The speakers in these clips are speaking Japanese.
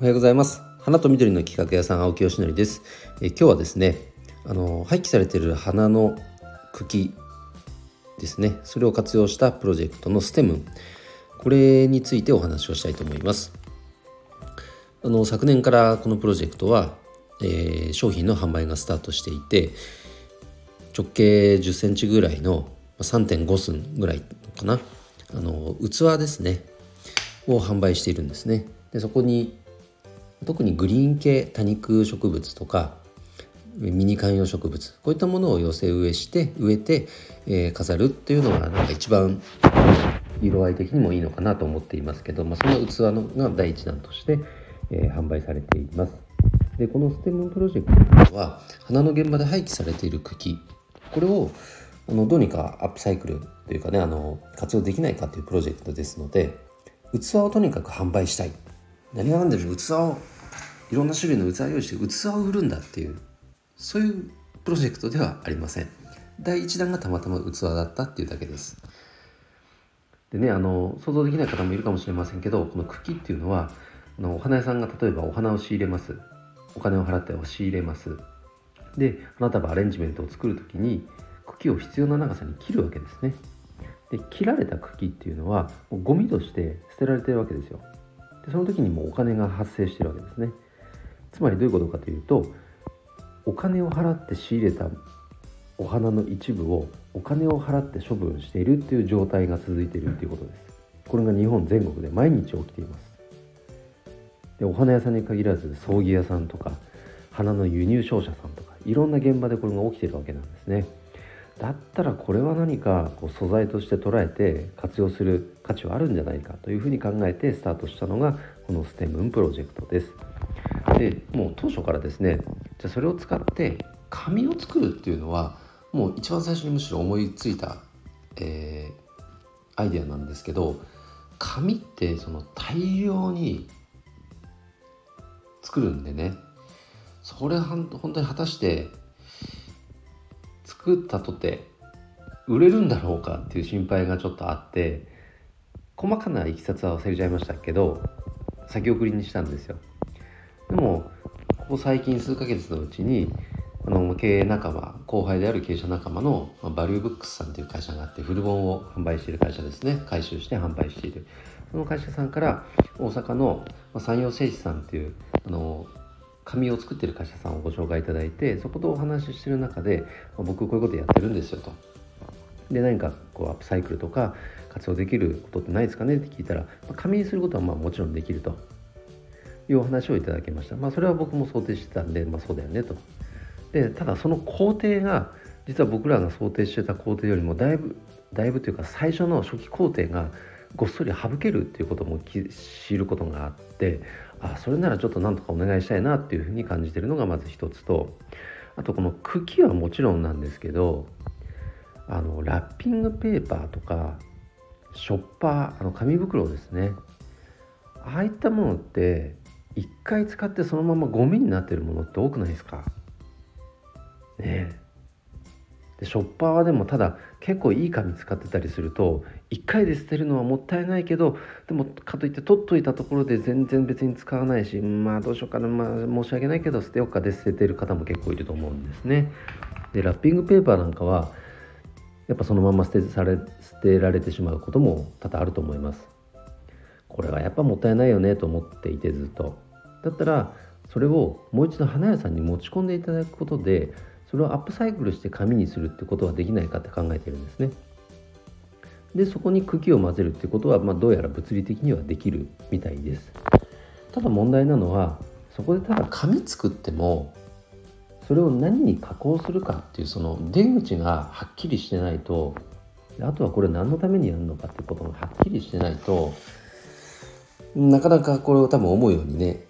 おはようございます。花と緑の企画屋さん青木よしのりです。え今日はですねあの廃棄されている花の茎ですね。それを活用したプロジェクトのステム。これについてお話をしたいと思います。あの昨年からこのプロジェクトは、えー、商品の販売がスタートしていて直径10センチぐらいの3.5寸ぐらいかな。あの器ですねを販売しているんですね。でそこに特にグリーン系多肉植物とかミニ観葉植物こういったものを寄せ植えして植えて、えー、飾るっていうのがなんか一番色合い的にもいいのかなと思っていますけど、まあ、その器のが第一弾として、えー、販売されています。でこのステムプロジェクトは花の現場で廃棄されている茎。これをあのどうにかアップサイクルというかねあの活用できないかというプロジェクトですので器をとにかく販売したい。何が何でも器をいろんな種類の器を用意して器を売るんだっていうそういうプロジェクトではありません。第1弾がたまたま器だったっていうだけです。でねあの想像できない方もいるかもしれませんけどこの茎っていうのはあのお花屋さんが例えばお花を仕入れます。お金を払って仕入れます。で花束アレンジメントを作る時に茎を必要な長さに切るわけですね。で切られた茎っていうのはゴミとして捨てられてるわけですよ。でその時にもお金が発生してるわけですね。つまりどういうことかというとお金を払って仕入れたお花の一部をお金を払って処分しているっていう状態が続いているっていうことです。これが日本全国で毎日起きています。でお花屋さんに限らず葬儀屋さんとか花の輸入商社さんとかいろんな現場でこれが起きてるわけなんですね。だったらこれは何かこう素材として捉えて活用する価値はあるんじゃないかというふうに考えてスタートしたのがこのステムンプロジェクトです。でもう当初からですねじゃあそれを使って紙を作るっていうのはもう一番最初にむしろ思いついた、えー、アイデアなんですけど紙ってその大量に作るんでねそれ本当に果たして作ったとて売れるんだろうかっていう心配がちょっとあって細かないきさつは忘れちゃいましたけど先送りにしたんですよ。でもここ最近数ヶ月のうちにあの経営仲間後輩である経営者仲間のバリューブックスさんという会社があって古本を販売している会社ですね。回収して販売している。その会社さんから大阪の山陽製紙さんっていうあの紙を作ってる会社さんをご紹介いただいてそことお話ししてる中で僕こういうことやってるんですよとで何かこうアップサイクルとか活用できることってないですかねって聞いたら紙にすることはまあもちろんできるというお話をいただきました。まあ、それは僕も想定してたんで、まあ、そうだよねと。でただその工程が実は僕らが想定してた工程よりもだいぶだいぶというか最初の初期工程がごっそり省けるっていうことも知ることがあってあそれならちょっとなんとかお願いしたいなっていうふうに感じてるのがまず一つとあとこの茎はもちろんなんですけどあのラッピングペーパーとかショッパーあの紙袋ですね。ああいったものって一回使ってそのままゴミになってるものって多くないですか？ね。でショッパーはでもただ結構いい紙使ってたりすると1回で捨てるのはもったいないけどでもかといって取っといたところで全然別に使わないしまあどうしようかな。まあ申し訳ないけど捨てようかで捨ててる方も結構いると思うんですね。でラッピングペーパーなんかはやっぱそのまま捨てされ捨てられてしまうことも多々あると思います。これはやっぱもったいないよねと思っていてずっと。だったらそれをもう一度花屋さんに持ち込んでいただくことでそれをアップサイクルして紙にするってことはできないかって考えてるんですね。でそこに茎を混ぜるってことは、まあ、どうやら物理的にはできるみたいです。ただ問題なのはそこでただ紙作ってもそれを何に加工するかっていうその出口がはっきりしてないとあとはこれ何のためにやるのかっていうことがはっきりしてないとなかなかこれを多分思うようにね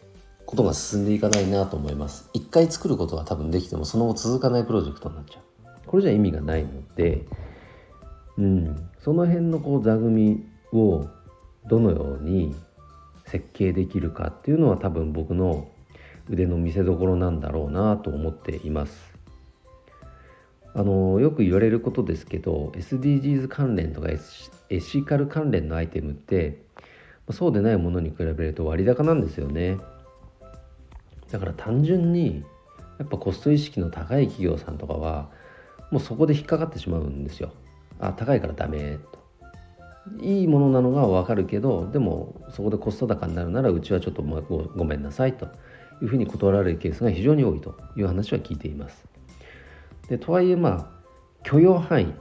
ことが進んでいかないなと思います一回作ることは多分できてもその後続かないプロジェクトになっちゃうこれじゃ意味がないのでうん。その辺のこう座組をどのように設計できるかっていうのは多分僕の腕の見せ所なんだろうなと思っています。あのよく言われることですけど SDGs 関連とかエシカル関連のアイテムってそうでないものに比べると割高なんですよね。だから単純にやっぱコスト意識の高い企業さんとかはもうそこで引っかかってしまうんですよ。あ高いからダメと。いいものなのが分かるけどでもそこでコスト高になるならうちはちょっとごごめんなさいというふうに断られるケースが非常に多いという話は聞いています。でとはいえまあ許容範囲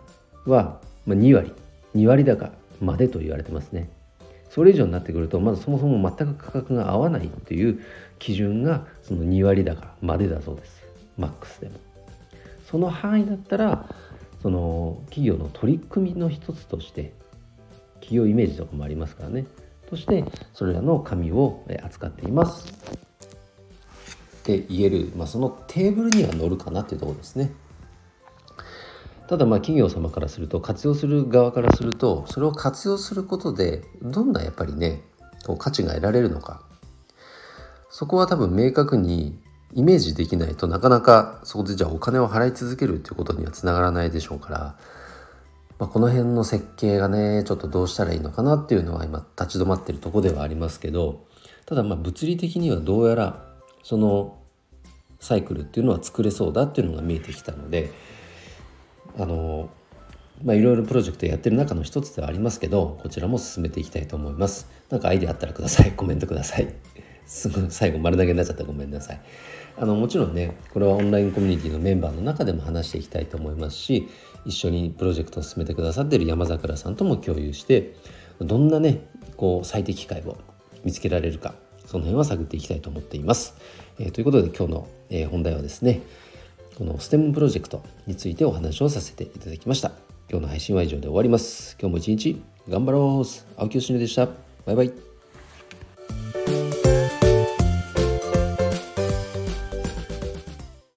は2割2割高までと言われてますね。それ以上になってくるとまずそもそも全く価格が合わないという基準がその2割高までだそうですマックスでも。その範囲だったらその企業の取り組みの一つとして企業イメージとかもありますからね。としてそれらの紙を扱っています。って言える、まあ、そのテーブルには乗るかなっていうところですね。ただまあ企業様からすると活用する側からするとそれを活用することでどんなやっぱりね価値が得られるのか。そこは多分明確にイメージできないとなかなかそこでじゃあお金を払い続けるっていうことにはつながらないでしょうから、まあ、この辺の設計がねちょっとどうしたらいいのかなっていうのは今立ち止まってるとこではありますけどただまあ物理的にはどうやらそのサイクルっていうのは作れそうだっていうのが見えてきたのであのまあいろいろプロジェクトやってる中の一つではありますけどこちらも進めていきたいと思います。なんかアイデアあったらくださいコメントください。すぐ最後丸投げになっちゃったごめんなさい。あのもちろんねこれはオンラインコミュニティのメンバーの中でも話していきたいと思いますし一緒にプロジェクトを進めてくださっている山桜さんとも共有してどんなねこう最適解を見つけられるかその辺は探っていきたいと思っています。えー、ということで今日の、えー、本題はですねこの STEM プロジェクトについてお話をさせていただきました。今日の配信は以上で終わります。今日も一日頑張ろう青木よしのでした。バイバイ。